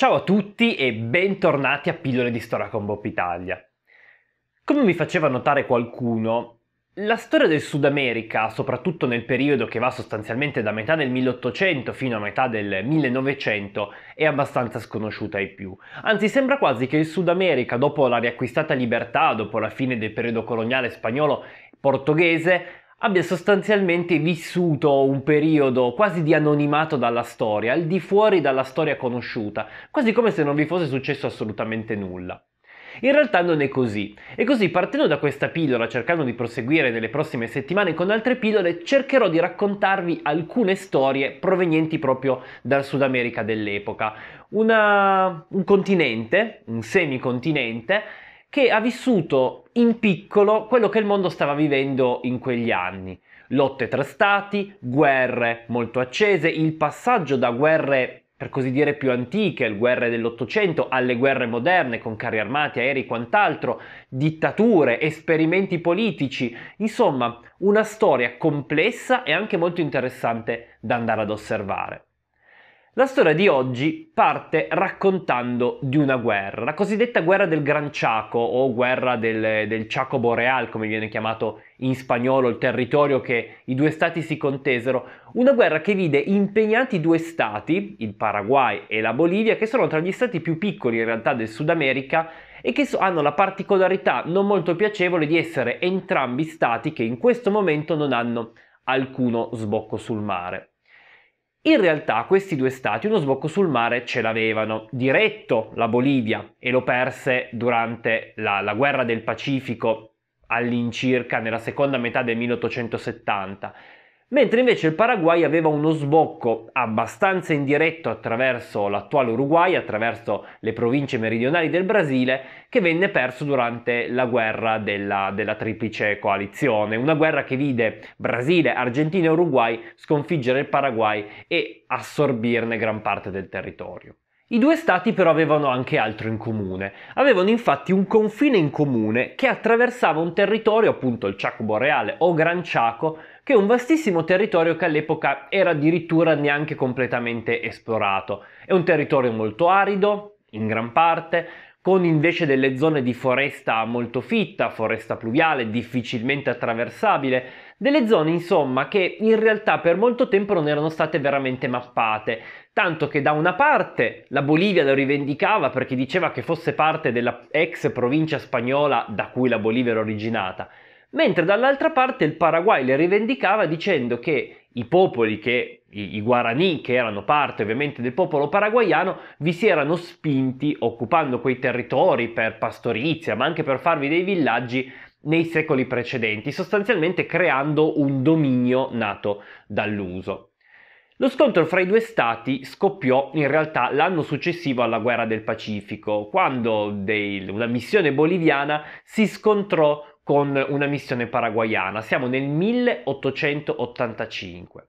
Ciao a tutti e bentornati a Pillole di Storia con Bob Italia. Come mi faceva notare qualcuno, la storia del Sud America, soprattutto nel periodo che va sostanzialmente da metà del 1800 fino a metà del 1900, è abbastanza sconosciuta ai più. Anzi, sembra quasi che il Sud America, dopo la riacquistata libertà, dopo la fine del periodo coloniale spagnolo portoghese, abbia sostanzialmente vissuto un periodo quasi di anonimato dalla storia, al di fuori dalla storia conosciuta, quasi come se non vi fosse successo assolutamente nulla. In realtà non è così. E così partendo da questa pillola, cercando di proseguire nelle prossime settimane con altre pillole, cercherò di raccontarvi alcune storie provenienti proprio dal Sud America dell'epoca. Una, un continente, un semicontinente, che ha vissuto in piccolo quello che il mondo stava vivendo in quegli anni. Lotte tra stati, guerre molto accese, il passaggio da guerre per così dire più antiche, le guerre dell'Ottocento, alle guerre moderne con carri armati, aerei e quant'altro, dittature, esperimenti politici, insomma una storia complessa e anche molto interessante da andare ad osservare. La storia di oggi parte raccontando di una guerra, la cosiddetta guerra del Gran Chaco o guerra del, del, Chaco Boreal, come viene chiamato in spagnolo il territorio che i due stati si contesero, una guerra che vide impegnati due stati, il Paraguay e la Bolivia, che sono tra gli stati più piccoli in realtà del Sud America e che hanno la particolarità non molto piacevole di essere entrambi stati che in questo momento non hanno alcuno sbocco sul mare. In realtà questi due stati uno sbocco sul mare ce l'avevano, diretto la Bolivia e lo perse durante la, la guerra del Pacifico all'incirca nella seconda metà del 1870, mentre invece il Paraguay aveva uno sbocco abbastanza indiretto attraverso l'attuale Uruguay, attraverso le province meridionali del Brasile, che venne perso durante la guerra della, della triplice coalizione, una guerra che vide Brasile, Argentina e Uruguay sconfiggere il Paraguay e assorbirne gran parte del territorio. I due stati però avevano anche altro in comune. Avevano infatti un confine in comune che attraversava un territorio, appunto il Chaco Boreale o Gran Chaco, che è un vastissimo territorio che all'epoca era addirittura neanche completamente esplorato. È un territorio molto arido, in gran parte, con invece delle zone di foresta molto fitta, foresta pluviale, difficilmente attraversabile, delle zone insomma che in realtà per molto tempo non erano state veramente mappate, tanto che da una parte la Bolivia lo rivendicava perché diceva che fosse parte della ex provincia spagnola da cui la Bolivia era originata, mentre dall'altra parte il Paraguay le rivendicava dicendo che i popoli che i, i Guarani, che erano parte ovviamente del popolo paraguayano, vi si erano spinti occupando quei territori per pastorizia, ma anche per farvi dei villaggi nei secoli precedenti, sostanzialmente creando un dominio nato dall'uso. Lo scontro fra i due stati scoppiò in realtà l'anno successivo alla guerra del Pacifico, quando dei, una missione boliviana si scontrò con una missione paraguayana. Siamo nel 1885.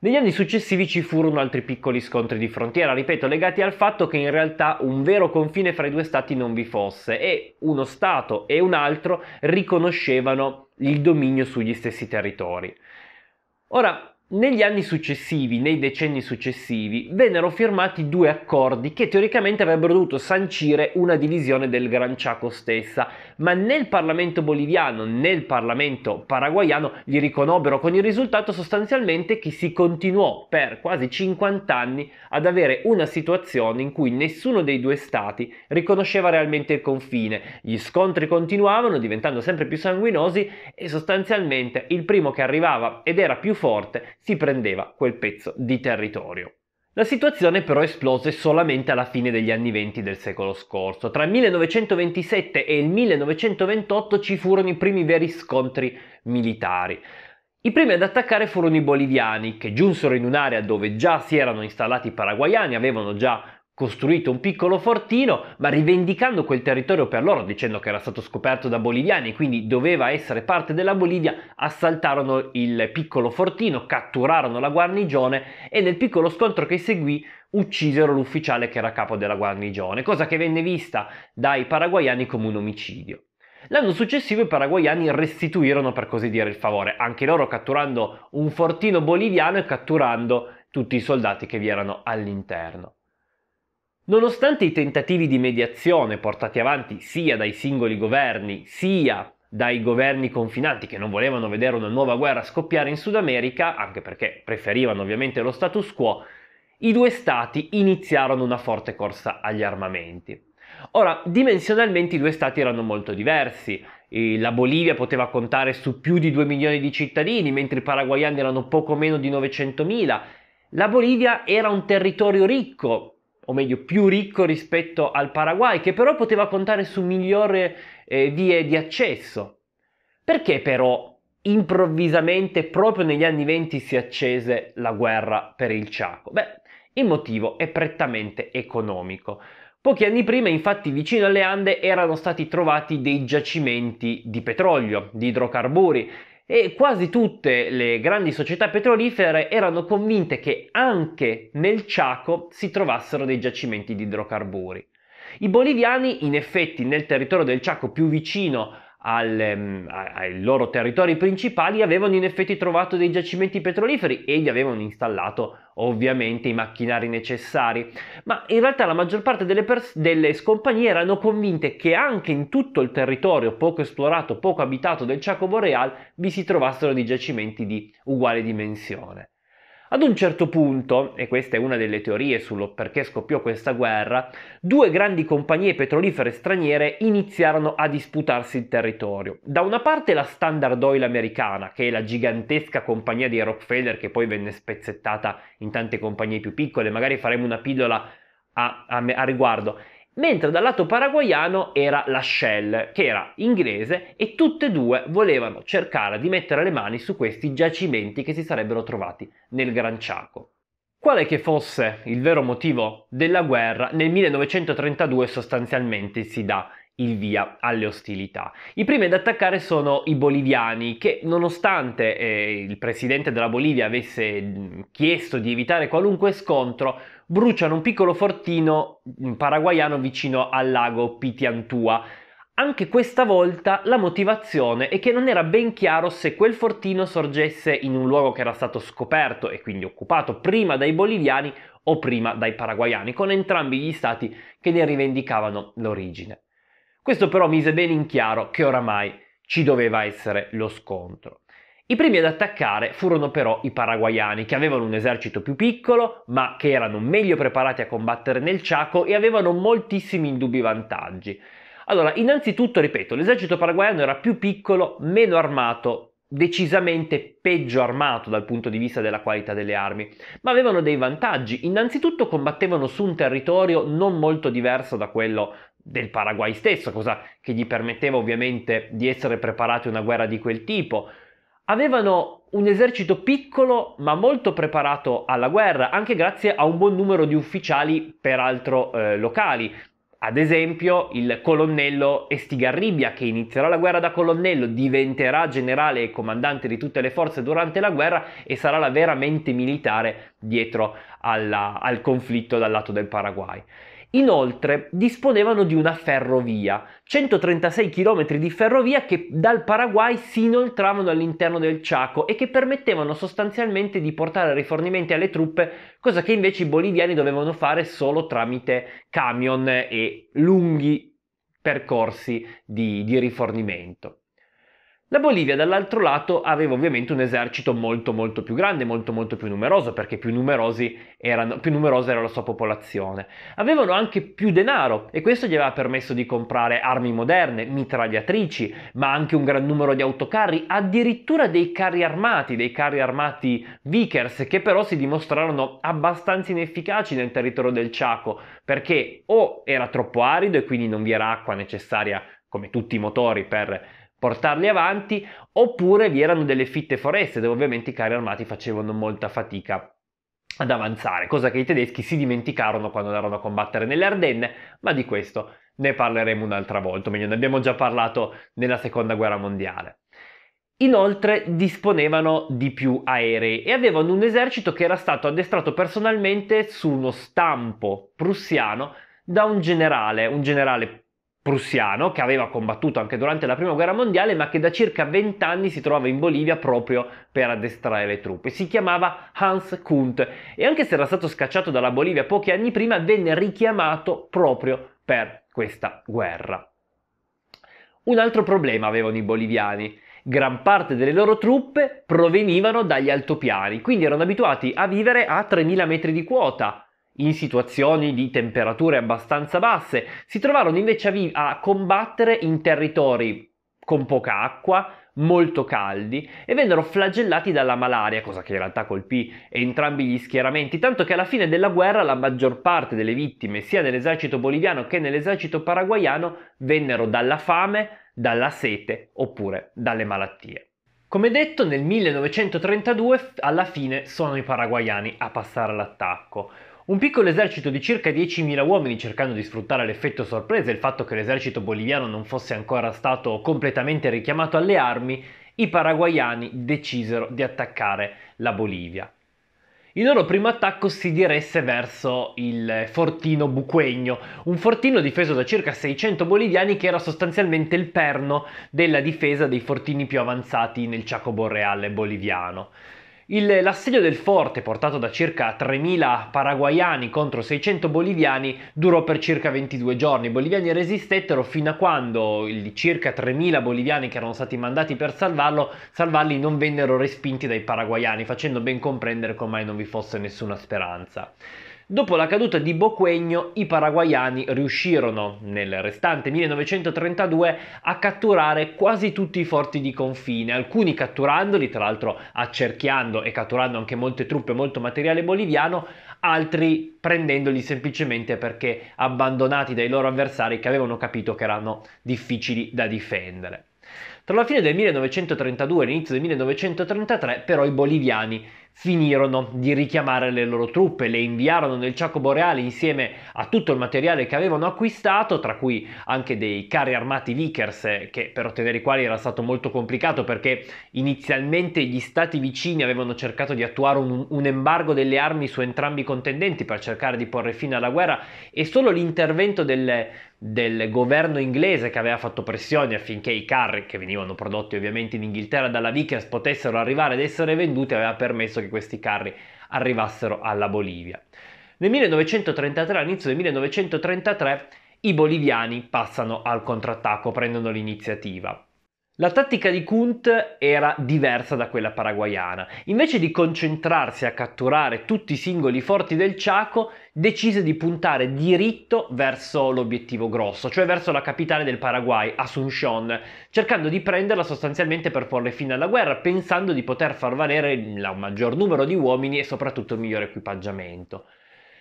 Negli anni successivi ci furono altri piccoli scontri di frontiera, ripeto, legati al fatto che in realtà un vero confine fra i due stati non vi fosse e uno stato e un altro riconoscevano il dominio sugli stessi territori. Ora, negli anni successivi, nei decenni successivi, vennero firmati due accordi che teoricamente avrebbero dovuto sancire una divisione del Gran Chaco stessa, ma né il Parlamento boliviano né il Parlamento paraguayano li riconobbero, con il risultato sostanzialmente che si continuò per quasi 50 anni ad avere una situazione in cui nessuno dei due stati riconosceva realmente il confine. Gli scontri continuavano, diventando sempre più sanguinosi e sostanzialmente il primo che arrivava ed era più forte si prendeva quel pezzo di territorio. La situazione però esplose solamente alla fine degli anni 20 del secolo scorso. Tra il 1927 e il 1928 ci furono i primi veri scontri militari. I primi ad attaccare furono i boliviani, che giunsero in un'area dove già si erano installati i paraguayani, avevano già costruito un piccolo fortino, ma rivendicando quel territorio per loro, dicendo che era stato scoperto da boliviani, quindi doveva essere parte della Bolivia, assaltarono il piccolo fortino, catturarono la guarnigione e nel piccolo scontro che seguì uccisero l'ufficiale che era capo della guarnigione, cosa che venne vista dai paraguayani come un omicidio. L'anno successivo i paraguayani restituirono per così dire il favore, anche loro catturando un fortino boliviano e catturando tutti i soldati che vi erano all'interno. Nonostante i tentativi di mediazione portati avanti sia dai singoli governi sia dai governi confinanti che non volevano vedere una nuova guerra scoppiare in Sud America, anche perché preferivano ovviamente lo status quo, i due stati iniziarono una forte corsa agli armamenti. Ora, dimensionalmente i due stati erano molto diversi. La Bolivia poteva contare su più di 2 milioni di cittadini, mentre i paraguayani erano poco meno di 900 mila. La Bolivia era un territorio ricco, o meglio più ricco rispetto al Paraguay, che però poteva contare su migliori eh, vie di accesso. Perché però improvvisamente proprio negli anni 20 si accese la guerra per il Chaco? Beh, il motivo è prettamente economico. Pochi anni prima, infatti, vicino alle Ande erano stati trovati dei giacimenti di petrolio, di idrocarburi, e quasi tutte le grandi società petrolifere erano convinte che anche nel Chaco si trovassero dei giacimenti di idrocarburi. I boliviani, in effetti, nel territorio del Chaco più vicino al, um, ai loro territori principali avevano in effetti trovato dei giacimenti petroliferi e gli avevano installato ovviamente i macchinari necessari, ma in realtà la maggior parte delle, pers- delle compagnie erano convinte che anche in tutto il territorio poco esplorato, poco abitato del Chaco Boreal vi si trovassero dei giacimenti di uguale dimensione. Ad un certo punto, e questa è una delle teorie sullo perché scoppiò questa guerra, due grandi compagnie petrolifere straniere iniziarono a disputarsi il territorio. Da una parte la Standard Oil americana, che è la gigantesca compagnia di Rockefeller che poi venne spezzettata in tante compagnie più piccole, magari faremo una pillola a, a, a riguardo, mentre dal lato paraguayano era la Shell, che era inglese e tutte e due volevano cercare di mettere le mani su questi giacimenti che si sarebbero trovati nel Gran Chaco. Quale che fosse il vero motivo della guerra, nel 1932 sostanzialmente si dà il via alle ostilità. I primi ad attaccare sono i boliviani che nonostante eh, il presidente della Bolivia avesse chiesto di evitare qualunque scontro, bruciano un piccolo fortino paraguayano vicino al lago Pitiantua. Anche questa volta la motivazione è che non era ben chiaro se quel fortino sorgesse in un luogo che era stato scoperto e quindi occupato prima dai boliviani o prima dai paraguayani, con entrambi gli stati che ne rivendicavano l'origine. Questo però mise bene in chiaro che oramai ci doveva essere lo scontro. I primi ad attaccare furono però i paraguayani, che avevano un esercito più piccolo, ma che erano meglio preparati a combattere nel Chaco e avevano moltissimi indubbi vantaggi. Allora, innanzitutto, ripeto, l'esercito paraguayano era più piccolo, meno armato, decisamente peggio armato dal punto di vista della qualità delle armi, ma avevano dei vantaggi. Innanzitutto combattevano su un territorio non molto diverso da quello del Paraguay stesso, cosa che gli permetteva ovviamente di essere preparati a una guerra di quel tipo avevano un esercito piccolo ma molto preparato alla guerra, anche grazie a un buon numero di ufficiali peraltro eh, locali. Ad esempio il colonnello Estigarribia che inizierà la guerra da colonnello, diventerà generale e comandante di tutte le forze durante la guerra e sarà la vera mente militare dietro alla, al conflitto dal lato del Paraguay. Inoltre disponevano di una ferrovia, 136 km di ferrovia che dal Paraguay si inoltravano all'interno del Chaco e che permettevano sostanzialmente di portare rifornimenti alle truppe, cosa che invece i boliviani dovevano fare solo tramite camion e lunghi percorsi di, di rifornimento. La Bolivia dall'altro lato aveva ovviamente un esercito molto molto più grande, molto molto più numeroso, perché più, erano, più, numerosa era la sua popolazione. Avevano anche più denaro e questo gli aveva permesso di comprare armi moderne, mitragliatrici, ma anche un gran numero di autocarri, addirittura dei carri armati, dei carri armati Vickers, che però si dimostrarono abbastanza inefficaci nel territorio del Chaco, perché o era troppo arido e quindi non vi era acqua necessaria come tutti i motori per portarli avanti, oppure vi erano delle fitte foreste dove ovviamente i carri armati facevano molta fatica ad avanzare, cosa che i tedeschi si dimenticarono quando andarono a combattere nelle Ardenne, ma di questo ne parleremo un'altra volta, meglio ne abbiamo già parlato nella seconda guerra mondiale. Inoltre disponevano di più aerei e avevano un esercito che era stato addestrato personalmente su uno stampo prussiano da un generale, un generale prussiano che aveva combattuto anche durante la prima guerra mondiale ma che da circa 20 anni si trovava in Bolivia proprio per addestrare le truppe. Si chiamava Hans Kunt e anche se era stato scacciato dalla Bolivia pochi anni prima venne richiamato proprio per questa guerra. Un altro problema avevano i boliviani. Gran parte delle loro truppe provenivano dagli altopiani, quindi erano abituati a vivere a 3000 metri di quota, in situazioni di temperature abbastanza basse, si trovarono invece a, vi- a combattere in territori con poca acqua, molto caldi e vennero flagellati dalla malaria, cosa che in realtà colpì entrambi gli schieramenti, tanto che alla fine della guerra la maggior parte delle vittime, sia nell'esercito boliviano che nell'esercito paraguayano, vennero dalla fame, dalla sete oppure dalle malattie. Come detto, nel 1932 alla fine sono i paraguayani a passare all'attacco. Un piccolo esercito di circa 10.000 uomini cercando di sfruttare l'effetto sorpresa e il fatto che l'esercito boliviano non fosse ancora stato completamente richiamato alle armi, i paraguayani decisero di attaccare la Bolivia. Il loro primo attacco si diresse verso il fortino Buquegno, un fortino difeso da circa 600 boliviani che era sostanzialmente il perno della difesa dei fortini più avanzati nel Chaco Boreale boliviano. Il, l'assedio del forte, portato da circa 3.000 paraguayani contro 600 boliviani, durò per circa 22 giorni. I boliviani resistettero fino a quando i circa 3.000 boliviani che erano stati mandati per salvarlo, salvarli non vennero respinti dai paraguayani, facendo ben comprendere che ormai non vi fosse nessuna speranza. Dopo la caduta di Boquegno, i paraguayani riuscirono nel restante 1932 a catturare quasi tutti i forti di confine, alcuni catturandoli, tra l'altro accerchiando e catturando anche molte truppe e molto materiale boliviano, altri prendendoli semplicemente perché abbandonati dai loro avversari che avevano capito che erano difficili da difendere. Tra la fine del 1932 e l'inizio del 1933 però i boliviani finirono di richiamare le loro truppe, le inviarono nel Chaco Boreale insieme a tutto il materiale che avevano acquistato, tra cui anche dei carri armati Vickers, che per ottenere i quali era stato molto complicato perché inizialmente gli stati vicini avevano cercato di attuare un, un embargo delle armi su entrambi i contendenti per cercare di porre fine alla guerra e solo l'intervento delle, del governo inglese che aveva fatto pressioni affinché i carri che venivano prodotti ovviamente in Inghilterra dalla Vickers potessero arrivare ad essere venduti aveva permesso che questi carri arrivassero alla Bolivia. Nel 1933, all'inizio del 1933, i boliviani passano al contrattacco, prendono l'iniziativa. La tattica di Kunt era diversa da quella paraguayana. Invece di concentrarsi a catturare tutti i singoli forti del Chaco, decise di puntare diritto verso l'obiettivo grosso, cioè verso la capitale del Paraguay, Asunción, cercando di prenderla sostanzialmente per porre fine alla guerra, pensando di poter far valere il maggior numero di uomini e soprattutto il miglior equipaggiamento.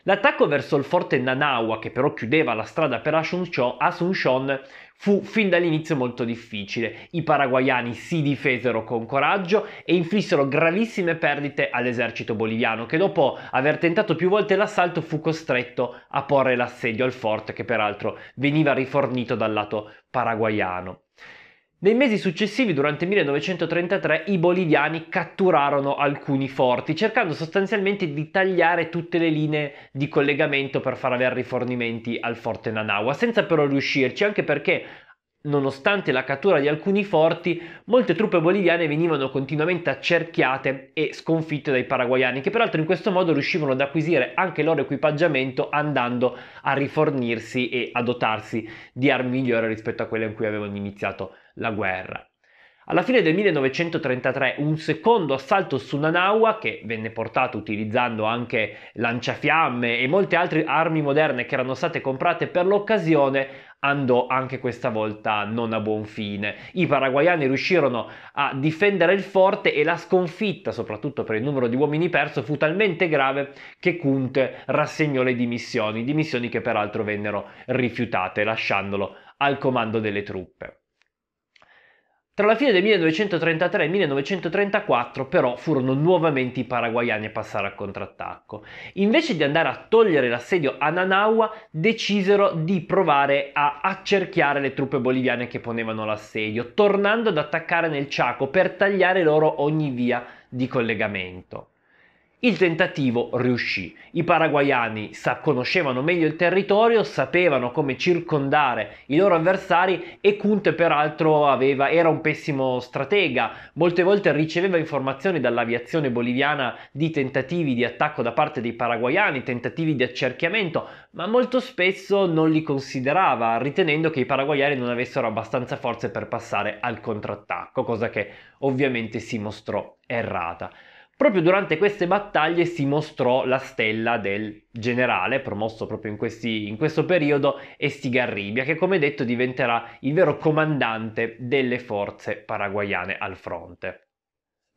L'attacco verso il forte Nanawa, che però chiudeva la strada per Asunción, fu fin dall'inizio molto difficile. I paraguayani si difesero con coraggio e inflissero gravissime perdite all'esercito boliviano, che dopo aver tentato più volte l'assalto fu costretto a porre l'assedio al forte, che peraltro veniva rifornito dal lato paraguayano. Nei mesi successivi, durante il 1933, i boliviani catturarono alcuni forti, cercando sostanzialmente di tagliare tutte le linee di collegamento per far avere rifornimenti al forte Nanawa, senza però riuscirci, anche perché Nonostante la cattura di alcuni forti, molte truppe boliviane venivano continuamente accerchiate e sconfitte dai paraguayani, che peraltro in questo modo riuscivano ad acquisire anche il loro equipaggiamento andando a rifornirsi e a dotarsi di armi migliori rispetto a quelle in cui avevano iniziato la guerra. Alla fine del 1933 un secondo assalto su Nanawa, che venne portato utilizzando anche lanciafiamme e molte altre armi moderne che erano state comprate per l'occasione, andò anche questa volta non a buon fine. I paraguayani riuscirono a difendere il forte e la sconfitta, soprattutto per il numero di uomini perso, fu talmente grave che Kunte rassegnò le dimissioni, dimissioni che peraltro vennero rifiutate, lasciandolo al comando delle truppe. Tra la fine del 1933 e il 1934 però furono nuovamente i paraguayani a passare al contrattacco. Invece di andare a togliere l'assedio a Nanawa, decisero di provare a accerchiare le truppe boliviane che ponevano l'assedio, tornando ad attaccare nel Chaco per tagliare loro ogni via di collegamento. Il tentativo riuscì. I paraguayani sa- conoscevano meglio il territorio, sapevano come circondare i loro avversari e Kunte peraltro aveva, era un pessimo stratega. Molte volte riceveva informazioni dall'aviazione boliviana di tentativi di attacco da parte dei paraguayani, tentativi di accerchiamento, ma molto spesso non li considerava, ritenendo che i paraguayani non avessero abbastanza forze per passare al contrattacco, cosa che ovviamente si mostrò errata. Proprio durante queste battaglie si mostrò la stella del generale, promosso proprio in, questi, in questo periodo, Estigarribia, che come detto diventerà il vero comandante delle forze paraguayane al fronte.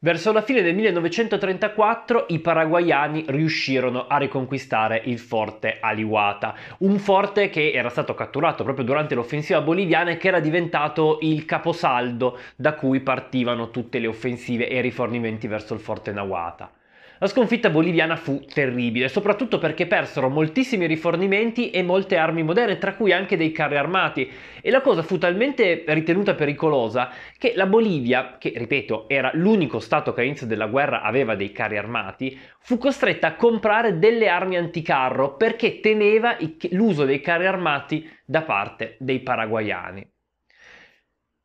Verso la fine del 1934 i paraguayani riuscirono a riconquistare il forte Aliwata, un forte che era stato catturato proprio durante l'offensiva boliviana e che era diventato il caposaldo da cui partivano tutte le offensive e i rifornimenti verso il forte Nawata. La sconfitta boliviana fu terribile, soprattutto perché persero moltissimi rifornimenti e molte armi moderne, tra cui anche dei carri armati. E la cosa fu talmente ritenuta pericolosa che la Bolivia, che ripeto era l'unico stato che all'inizio della guerra aveva dei carri armati, fu costretta a comprare delle armi anticarro perché temeva l'uso dei carri armati da parte dei paraguayani.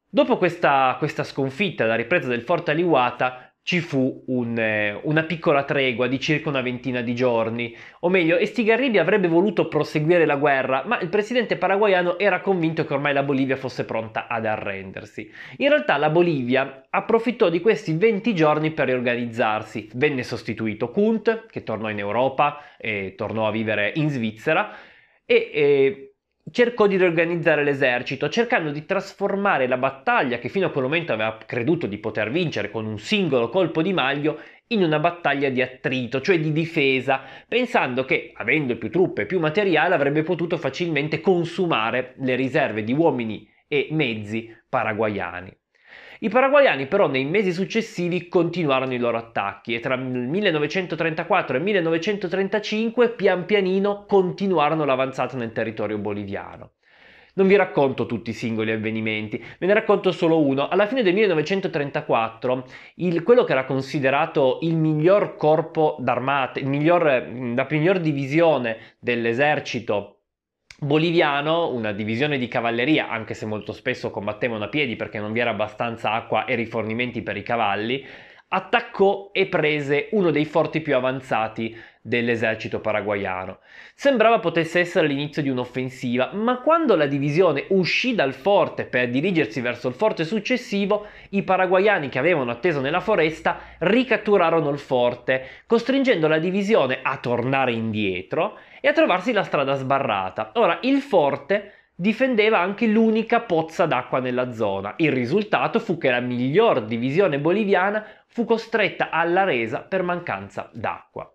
Dopo questa, questa sconfitta, la ripresa del forte Aliwata, ci fu un, eh, una piccola tregua di circa una ventina di giorni, o meglio, Estigarribia avrebbe voluto proseguire la guerra, ma il presidente paraguayano era convinto che ormai la Bolivia fosse pronta ad arrendersi. In realtà la Bolivia approfittò di questi 20 giorni per riorganizzarsi, venne sostituito Kunt, che tornò in Europa e tornò a vivere in Svizzera, e, e cercò di riorganizzare l'esercito, cercando di trasformare la battaglia che fino a quel momento aveva creduto di poter vincere con un singolo colpo di maglio in una battaglia di attrito, cioè di difesa, pensando che, avendo più truppe e più materiale, avrebbe potuto facilmente consumare le riserve di uomini e mezzi paraguayani. I paraguayani però nei mesi successivi continuarono i loro attacchi e tra il 1934 e il 1935 pian pianino continuarono l'avanzata nel territorio boliviano. Non vi racconto tutti i singoli avvenimenti, ve ne racconto solo uno. Alla fine del 1934, il, quello che era considerato il miglior corpo d'armata, la miglior divisione dell'esercito boliviano, una divisione di cavalleria, anche se molto spesso combattevano a piedi perché non vi era abbastanza acqua e rifornimenti per i cavalli, attaccò e prese uno dei forti più avanzati dell'esercito paraguayano. Sembrava potesse essere l'inizio di un'offensiva, ma quando la divisione uscì dal forte per dirigersi verso il forte successivo, i paraguayani che avevano atteso nella foresta ricatturarono il forte, costringendo la divisione a tornare indietro e a trovarsi la strada sbarrata. Ora, il forte difendeva anche l'unica pozza d'acqua nella zona. Il risultato fu che la miglior divisione boliviana fu costretta alla resa per mancanza d'acqua.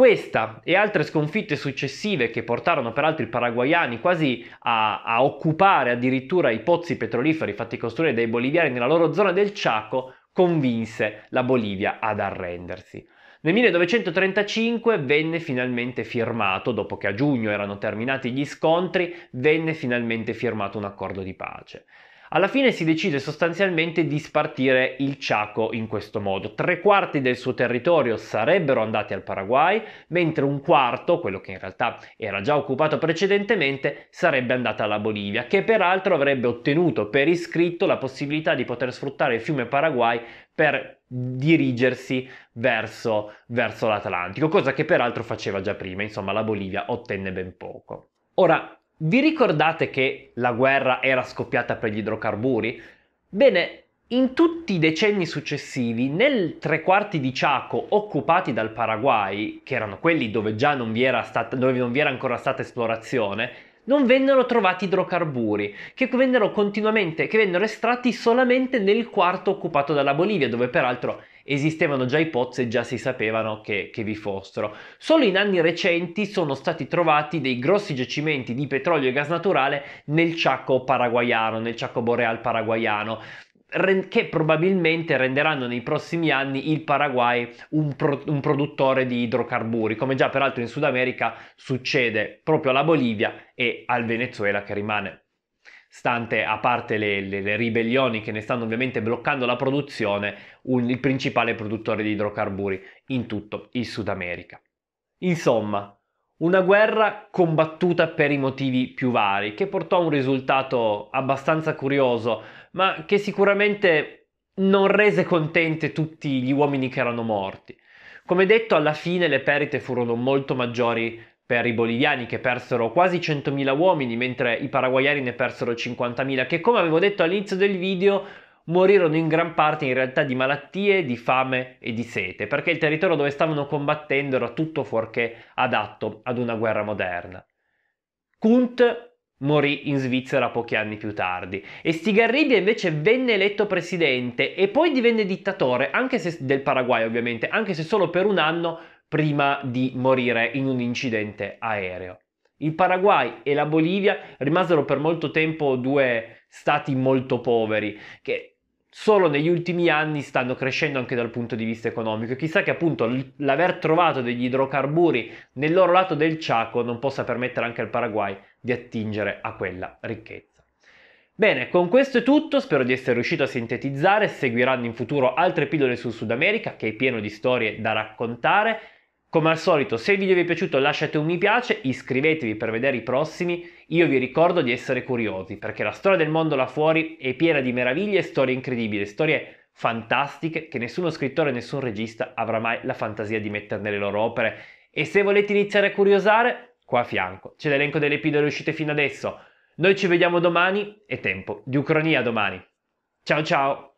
Questa e altre sconfitte successive che portarono peraltro i paraguayani quasi a, a, occupare addirittura i pozzi petroliferi fatti costruire dai boliviani nella loro zona del Chaco convinse la Bolivia ad arrendersi. Nel 1935 venne finalmente firmato, dopo che a giugno erano terminati gli scontri, venne finalmente firmato un accordo di pace. Alla fine si decide sostanzialmente di spartire il Chaco in questo modo. Tre quarti del suo territorio sarebbero andati al Paraguay, mentre un quarto, quello che in realtà era già occupato precedentemente, sarebbe andato alla Bolivia, che peraltro avrebbe ottenuto per iscritto la possibilità di poter sfruttare il fiume Paraguay per dirigersi verso, verso l'Atlantico, cosa che peraltro faceva già prima, insomma la Bolivia ottenne ben poco. Ora, vi ricordate che la guerra era scoppiata per gli idrocarburi? Bene, in tutti i decenni successivi, nel tre quarti di Chaco occupati dal Paraguay, che erano quelli dove già non vi era, stata, non vi era ancora stata esplorazione, non vennero trovati idrocarburi, che vennero continuamente, che vennero estratti solamente nel quarto occupato dalla Bolivia, dove peraltro esistevano già i pozzi e già si sapevano che, che vi fossero. Solo in anni recenti sono stati trovati dei grossi giacimenti di petrolio e gas naturale nel Chaco paraguayano, nel Chaco boreal paraguayano che probabilmente renderanno nei prossimi anni il Paraguay un, pro- un, produttore di idrocarburi, come già peraltro in Sud America succede proprio alla Bolivia e al Venezuela che rimane stante a parte le, le, le ribellioni che ne stanno ovviamente bloccando la produzione, un, il principale produttore di idrocarburi in tutto il Sud America. Insomma, una guerra combattuta per i motivi più vari, che portò a un risultato abbastanza curioso, ma che sicuramente non rese contente tutti gli uomini che erano morti. Come detto, alla fine le perdite furono molto maggiori per i boliviani che persero quasi 100.000 uomini, mentre i paraguayani ne persero 50.000, che come avevo detto all'inizio del video morirono in gran parte in realtà di malattie, di fame e di sete, perché il territorio dove stavano combattendo era tutto fuorché adatto ad una guerra moderna. Kunt morì in Svizzera pochi anni più tardi e Stigarribia invece venne eletto presidente e poi divenne dittatore, anche se del Paraguay ovviamente, anche se solo per un anno prima di morire in un incidente aereo. Il Paraguay e la Bolivia rimasero per molto tempo due stati molto poveri che solo negli ultimi anni stanno crescendo anche dal punto di vista economico. Chissà che appunto l'aver trovato degli idrocarburi nel loro lato del Chaco non possa permettere anche al Paraguay di attingere a quella ricchezza. Bene, con questo è tutto, spero di essere riuscito a sintetizzare, seguiranno in futuro altre pillole sul Sud America che è pieno di storie da raccontare. Come al solito, se il video vi è piaciuto lasciate un mi piace, iscrivetevi per vedere i prossimi. Io vi ricordo di essere curiosi, perché la storia del mondo là fuori è piena di meraviglie e storie incredibili, storie fantastiche che nessuno scrittore, nessun regista avrà mai la fantasia di mettere nelle loro opere. E se volete iniziare a curiosare, qua a fianco c'è l'elenco delle pillole uscite fino adesso. Noi ci vediamo domani, è tempo di Ucronia domani. Ciao ciao!